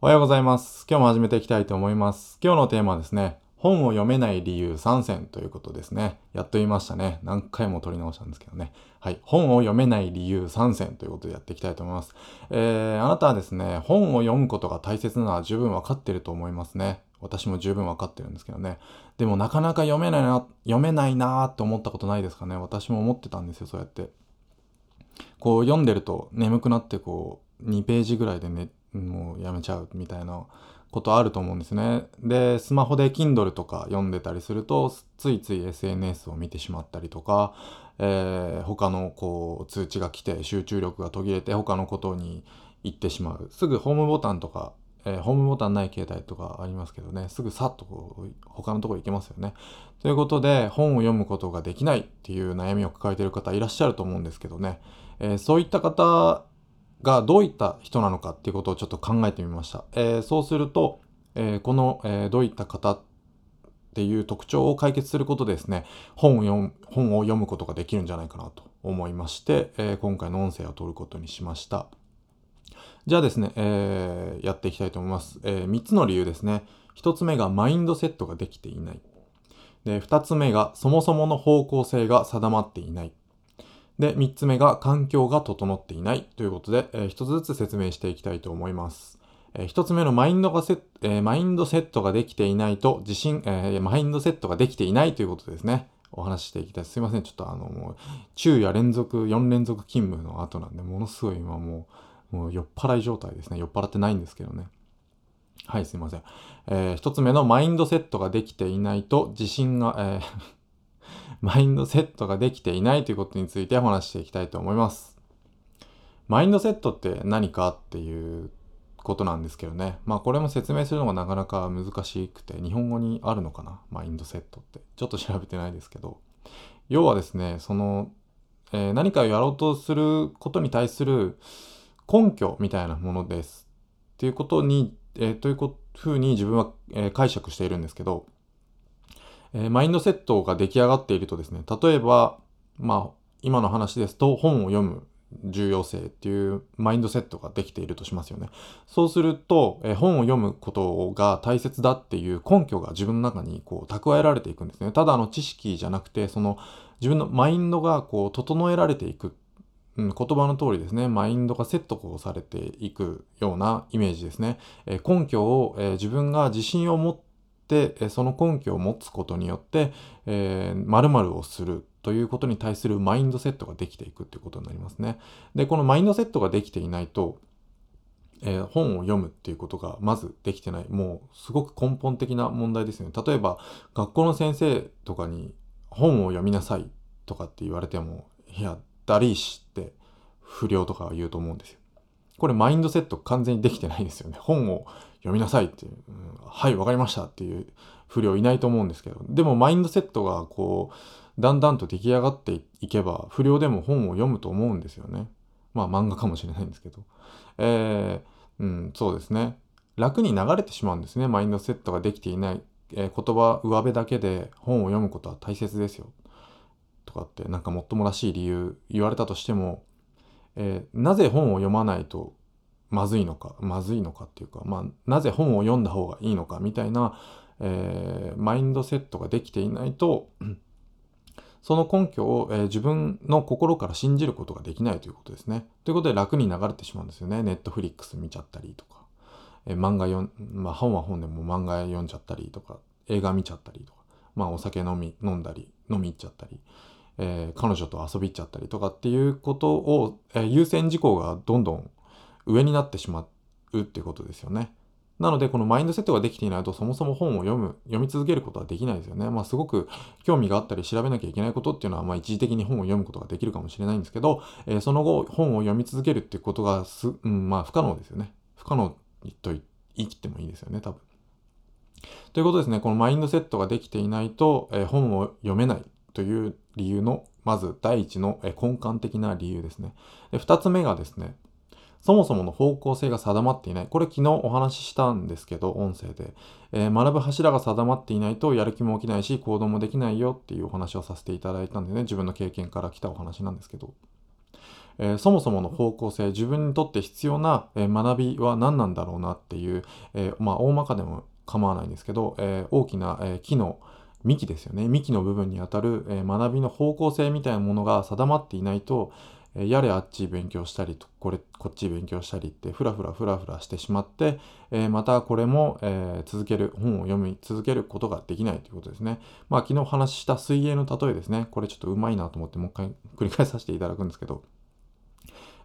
おはようございます。今日も始めていきたいと思います。今日のテーマはですね、本を読めない理由3選ということですね。やっと言いましたね。何回も取り直したんですけどね。はい。本を読めない理由3選ということでやっていきたいと思います。えー、あなたはですね、本を読むことが大切なのは十分分かってると思いますね。私も十分分かってるんですけどね。でもなかなか読めないな、読めないなーって思ったことないですかね。私も思ってたんですよ、そうやって。こう読んでると眠くなってこう2ページぐらいでねもうやめちゃうみたいなことあると思うんですね。でスマホで Kindle とか読んでたりするとついつい SNS を見てしまったりとか、えー、他のこう通知が来て集中力が途切れて他のことに行ってしまうすぐホームボタンとか、えー、ホームボタンない携帯とかありますけどねすぐさっとこう他のとこ行けますよね。ということで本を読むことができないっていう悩みを抱えてる方いらっしゃると思うんですけどね、えー、そういった方がどういった人なのかっていうことをちょっと考えてみました。えー、そうすると、えー、この、えー、どういった方っていう特徴を解決することでですね、本を読む本を読むことができるんじゃないかなと思いまして、え今回の音声を取ることにしました。じゃあですね、えやっていきたいと思います、え3つの理由ですね。1つ目がマインドセットができていない。で、2つ目がそもそもの方向性が定まっていない。で、3つ目が環境が整っていないということで、えー、つずつ説明していきたいと思います。えー、つ目のマインドがセット、えー、マインドセットができていないと、自信、えー、マインドセットができていないということですね。お話ししていきたい。すいません。ちょっとあの、もう、昼夜連続、4連続勤務の後なんで、ものすごい今もう、もう酔っ払い状態ですね。酔っ払ってないんですけどね。はい、すいません。えー、つ目のマインドセットができていないと、自信が、えーマインドセットができていないということについてお話していきたいと思います。マインドセットって何かっていうことなんですけどね。まあこれも説明するのがなかなか難しくて、日本語にあるのかな？マインドセットって。ちょっと調べてないですけど。要はですね、その、えー、何かをやろうとすることに対する根拠みたいなものです。っていうことに、えー、というふうに自分は、えー、解釈しているんですけど、えー、マインドセットが出来上がっているとですね、例えば、まあ、今の話ですと、本を読む重要性っていうマインドセットができているとしますよね。そうすると、え、本を読むことが大切だっていう根拠が自分の中にこう蓄えられていくんですね。ただの知識じゃなくて、その自分のマインドがこう整えられていく。うん、言葉の通りですね、マインドがセットこうされていくようなイメージですね。え、根拠を、え、自分が自信を持っその根拠を持つことによって、えー、〇〇をするということに対するマインドセットができていくということになりますね。で、このマインドセットができていないと、えー、本を読むっていうことがまずできてない。もうすごく根本的な問題ですよね。例えば、学校の先生とかに本を読みなさいとかって言われても、いや、だりーしって不良とか言うと思うんですよ。これマインドセット完全にできてないですよね。本を読みなさいっていう、うん、はい、わかりましたっていう不良いないと思うんですけど、でもマインドセットがこう、だんだんと出来上がっていけば、不良でも本を読むと思うんですよね。まあ漫画かもしれないんですけど。えー、うん、そうですね。楽に流れてしまうんですね。マインドセットができていない、えー、言葉、上辺だけで本を読むことは大切ですよ。とかって、なんかもっともらしい理由言われたとしても、えー、なぜ本を読まないとまずいのかまずいのかっていうか、まあ、なぜ本を読んだ方がいいのかみたいな、えー、マインドセットができていないと その根拠を、えー、自分の心から信じることができないということですね。ということで楽に流れてしまうんですよね。ネットフリックス見ちゃったりとか、えー、漫画読ん、まあ本は本でも漫画読んじゃったりとか、映画見ちゃったりとか、まあお酒飲み、飲んだり、飲み行っちゃったり、えー、彼女と遊び行っちゃったりとかっていうことを、え、優先事項がどんどん上になってしまうっていうことですよね。なので、このマインドセットができていないと、そもそも本を読む、読み続けることはできないですよね。まあ、すごく興味があったり調べなきゃいけないことっていうのは、まあ、一時的に本を読むことができるかもしれないんですけど、えー、その後、本を読み続けるっていうことがす、うん、まあ、不可能ですよね。不可能と言い切ってもいいですよね、多分。ということですね、このマインドセットができていないと、えー、本を読めないという理由の、まず第一のえ根幹的な理由ですね。で二つ目がですね、そもそもの方向性が定まっていない。これ昨日お話ししたんですけど、音声で。えー、学ぶ柱が定まっていないとやる気も起きないし、行動もできないよっていうお話をさせていただいたんでね、自分の経験から来たお話なんですけど。えー、そもそもの方向性自分にとって必要な、え学びは何なんだろうなっていう、えまあ大まかでも構わないんですけど、え大きな、え木の幹ですよね幹の部分にあたる、え学びの方向性みたいなものが定まっていないと、やれあっち勉強したりとこれこっち勉強したりってふらふらふらふらしてしまって、えまたこれも、え続ける本を読み続けることができないということですね。まあ昨日お話しした水泳の例えですね。これちょっとうまいなと思ってもう一回 繰り返させていただくんですけど。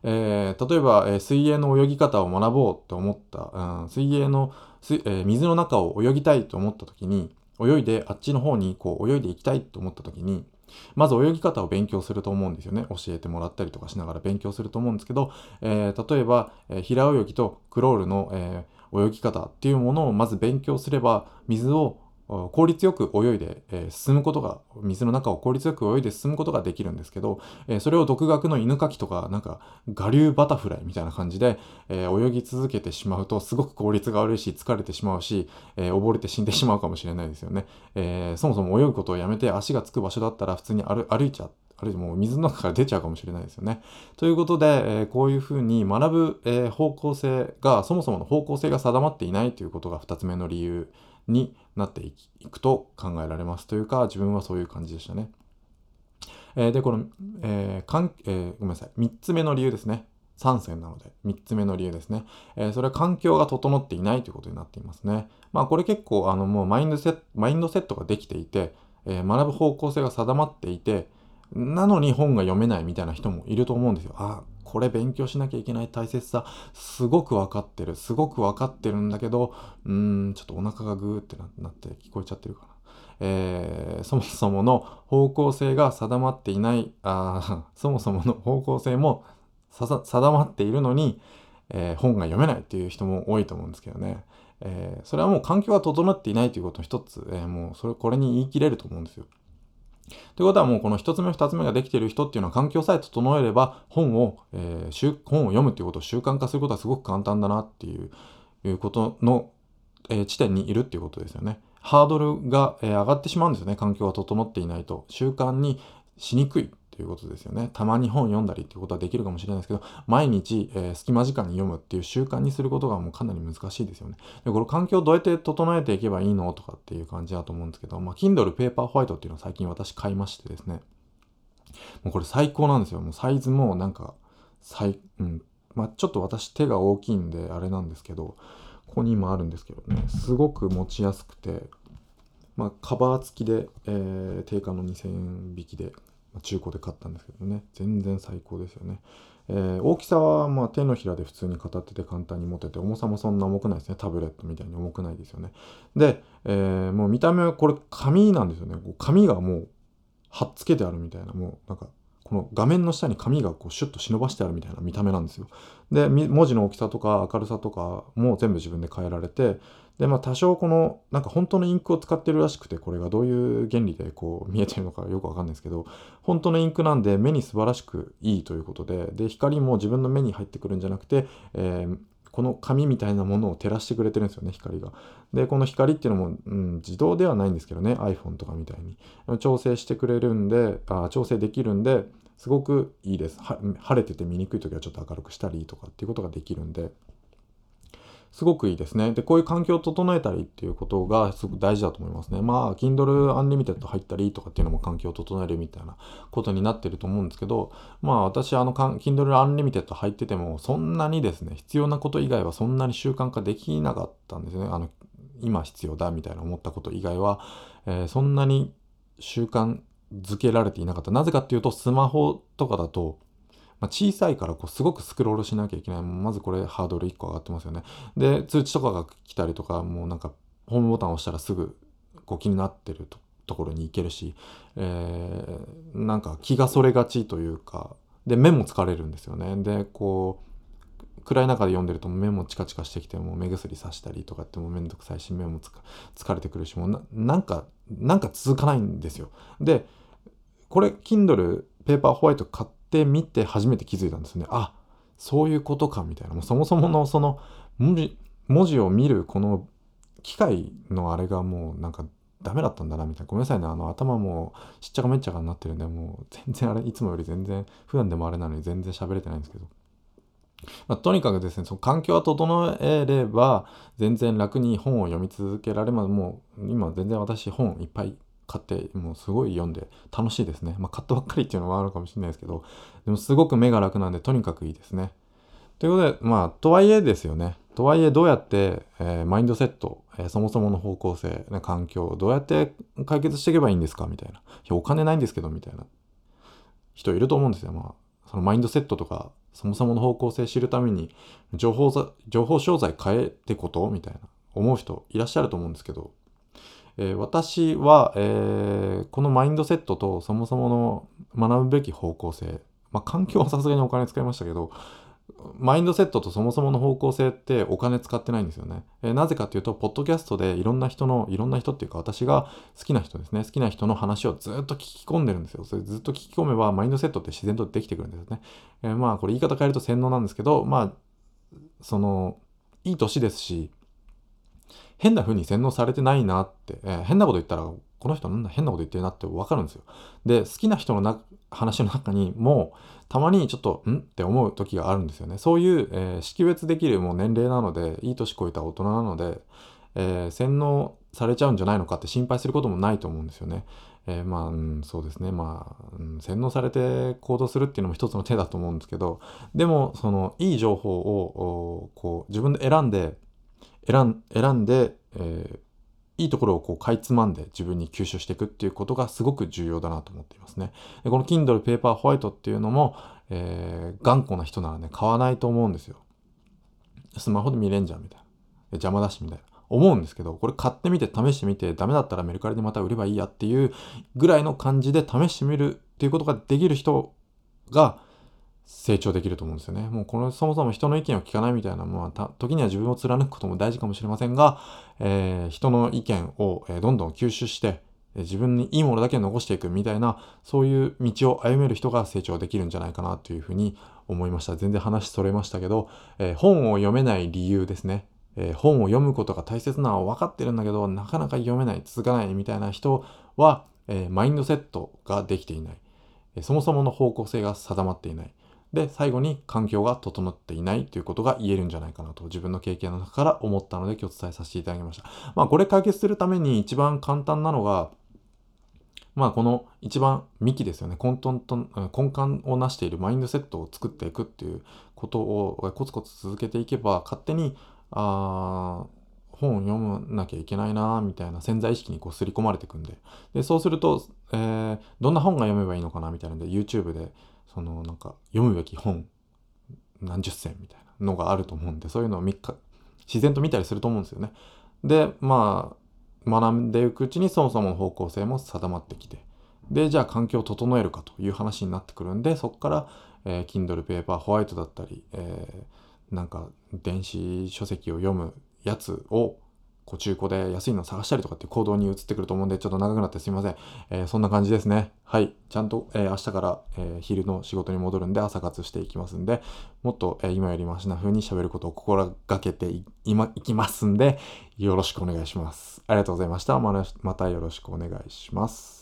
えー、例えば、えー、水泳の泳ぎ方を学ぼうと思った、うん、水泳の、えー、水の中を泳ぎたいと思った時に泳いであっちの方にこう泳いでいきたいと思った時にまず泳ぎ方を勉強すると思うんですよね。教えてもらったりとかしながら勉強すると思うんですけど、えー、例えば、え、平泳ぎとクロールの、え、泳ぎ方っていうものをまず勉強すれば水を効率よく泳いで、えー、進むことが、水の中を効率よく泳いで進むことができるんですけど、えー、それを独学の犬かきとか、なんか、我流バタフライみたいな感じで、えー、泳ぎ続けてしまうと、すごく効率が悪いし、疲れてしまうし、え溺れて死んでしまうかもしれないですよね。えそもそも泳ぐことをやめて足がつく場所だったら普通に歩歩いちゃう。あるいはもう水の中から出ちゃうかもしれないですよね。ということで、えー、こういうふうに学ぶ、えー、方向性が、そもそもの方向性が定まっていないということが2つ目の理由になっていくと考えられますというか自分はそういう感じでしたね。えー、でこの、えーかんえー、ごめんなさい3つ目の理由ですね3選なので3つ目の理由ですね、えー、それは環境が整っていないということになっていますね。まあこれ結構あのもうマインドセットマインドセットができていて、えー、学ぶ方向性が定まっていてなのに本が読めないみたいな人もいると思うんですよ。あこれ勉強しなきゃいけない大切さすごく分かってるすごく分かってるんだけどうーんちょっとお腹がグーってなって聞こえちゃってるかな。えー、そもそもの方向性が定まっていないあ そもそもの方向性も定まっているのに、えー、本が読めないっていう人も多いと思うんですけどね、えー、それはもう環境が整っていないということの一つ、えもうそれこれに言い切れると思うんですよ。ということはもうこの1つ目2つ目ができている人っていうのは環境さえ整えれば本を、えー、本を読むっていうことを習慣化することはすごく簡単だなっていういうことの、えー、地点にいるっていうことですよね。ハードルが、えー、上がってしまうんですよね。環境が整っていないと。習慣にしにくいということですよね。たまに本読んだりっていうことはできるかもしれないですけど、毎日、えー、隙間時間に読むっていう習慣にすることがもうかなり難しいですよね。で、この環境どうやって整えていけばいいのとかっていう感じだと思うんですけど、まあ、Kindle Paper White っていうのを最近私買いましてですね。もうこれ最高なんですよ。もうサイズもなんか、最、うん。まあ、ちょっと私手が大きいんであれなんですけど、ここに今あるんですけどね、すごく持ちやすくて、まあ、カバー付きで、えー、定価の2000円引きで中古で買ったんですけどね。全然最高ですよね、えー、大きさはま手のひらで普通に片手で簡単に持てて重さもそんな重くないですね。タブレットみたいに重くないですよね。で、えー、もう見た目はこれ紙なんですよね。紙がもう貼っつけてあるみたいな。もうなんかこの画面の下に紙がこうシュッと忍ばしてあるみたいな見た目なんですよ。で文字の大きさとか明るさとかも全部自分で変えられてでまあ多少このなんか本当のインクを使ってるらしくてこれがどういう原理でこう見えてるのかよくわかんないですけど本当のインクなんで目に素晴らしくいいということでで光も自分の目に入ってくるんじゃなくて、えー、この紙みたいなものを照らしてくれてるんですよね光が。でこの光っていうのも、うん、自動ではないんですけどね iPhone とかみたいに。調整してくれるんであ調整できるんですごくいいです。晴れてて見にくい時はちょっと明るくしたりとかっていうことができるんで。すごくいいですね。で、こういう環境を整えたりっていうことがすごく大事だと思いますね。まあ、Kindle Unlimited 入ったりとかっていうのも環境を整えるみたいなことになってると思うんですけど、まあ私、あの、Kindle Unlimited 入ってても、そんなにですね、必要なこと以外はそんなに習慣化できなかったんですね。あの、今必要だみたいな思ったこと以外は、えー、そんなに習慣づけられていなかった。なぜかっていうと、スマホとかだと、まあ、小さいからこうすごくスクロールしなきゃいけない。まずこれハードル1個上がってますよね。で、通知とかが来たりとか、もうなんかホームボタンを押したらすぐこう気になってるところに行けるし、えー、なんか気がそれがちというか、で、目も疲れるんですよね。で、こう、暗い中で読んでると目もチカチカしてきても目薬さしたりとかってもうめんどくさいし目も疲れてくるしもうなんかなんか続かないんですよ。でこれ Kindle ペーパーホワイト買ってみて初めて気づいたんですね。あそういうことかみたいな。もうそもそものその文字文字を見るこの機械のあれがもうなんかダメだったんだなみたいなごめんなさいねあの頭もうしっちゃかめっちゃかになってるんでもう全然あれいつもより全然普段でもあれなのに全然喋れてないんですけど、まあ、とにかくですねその環境が整えれば全然楽に本を読み続けられますもう今全然私本いっぱい買ってもうすごい読んで楽しいですね。まあ買ったばっかりっていうのはあるかもしれないですけどでもすごく目が楽なんでとにかくいいですね。ということでまあとはいえですよね。とはいえどうやって、えー、マインドセット、えー、そもそもの方向性、ね、環境どうやって解決していけばいいんですか？みたいな。い、お金ないんですけど、みたいな。人いると思うんですよ。まあ、そのマインドセットとか、そもそもの方向性知るために、情報、情報商材変えってこと？みたいな、思う人いらっしゃると思うんですけど、えー、私は、えーこのマインドセットとそもそもの学ぶべき方向性、まあ、環境はさすがにお金使いましたけど、マインドセットとそもそもの方向性ってお金使ってないんですよね。えー、なぜかっていうと、ポッドキャストでいろんな人の、いろんな人っていうか私が好きな人ですね、好きな人の話をずっと聞き込んでるんですよ。それずっと聞き込めばマインドセットって自然とできてくるんですね。えー、まあこれ言い方変えると洗脳なんですけど、まあ、その、いい年ですし、変な風に洗脳されてないなって、えー、変なこと言ったら、この人なんだ変なこと言ってるなってわかるんですよ。で、好きな人のな話の中にも、たまにちょっと、ん？って思う時があるんですよね。そういう、えー、識別できるもう年齢なので、いい年こえた大人なので、えー、洗脳されちゃうんじゃないのかって心配することもないと思うんですよね。えー、まあ、うん、そうですね。まあ、うん、洗脳されて行動するっていうのも一つの手だと思うんですけど、でも、その、いい情報を、こう、自分で選んで、選んで、えー、いいところをこうかいつまんで自分に吸収していくっていうことがすごく重要だなと思っていますね。でこの Kindle Paper White っていうのも、えー、頑固な人ならね、買わないと思うんですよ。スマホで見れんじゃんみたいな。邪魔だしみたいな。思うんですけど、これ買ってみて試してみてダメだったらメルカリでまた売ればいいやっていうぐらいの感じで試してみるっていうことができる人が成長できると思うんですよね。もうこのそもそも人の意見を聞かないみたいな、まあ、時には自分を貫くことも大事かもしれませんが、えー、人の意見を、えどんどん吸収して、自分にいいものだけ残していくみたいな、そういう道を歩める人が成長できるんじゃないかなというふうに思いました。全然話それましたけど、えー、本を読めない理由ですね。えー、本を読むことが大切なのは分かってるんだけど、なかなか読めない、続かないみたいな人は、えー、マインドセットができていない。えそもそもの方向性が定まっていない。で、最後に環境が整っていないということが言えるんじゃないかなと自分の経験の中から思ったので今日伝えさせていただきました。まあこれ解決するために一番簡単なのが、まあこの一番幹ですよね。根本と、根幹を成しているマインドセットを作っていくっていうことをコツコツ続けていけば勝手に、あ本を読まなきゃいけないなみたいな潜在意識にこう刷り込まれていくんで。で、そうすると、えー、どんな本が読めばいいのかなみたいなので YouTube でそのなんか読むべき本何十選みたいなのがあると思うんでそういうのを3日自然と見たりすると思うんですよね。でまあ学んでいくうちにそもそもの方向性も定まってきてでじゃあ環境を整えるかという話になってくるんでそこから、えー、Kindle Paper ホワイトだったり、えー、なんか電子書籍を読むやつをこう中古で安いの探したりとかっていう行動に移ってくると思うんで、ちょっと長くなってすいません。えー、そんな感じですね。はい。ちゃんと、えー、明日から、えー、昼の仕事に戻るんで朝活していきますんで、もっと、え今よりマシな風に喋ることを心がけていいきますんで、よろしくお願いします。ありがとうございました。またよろしくお願いします。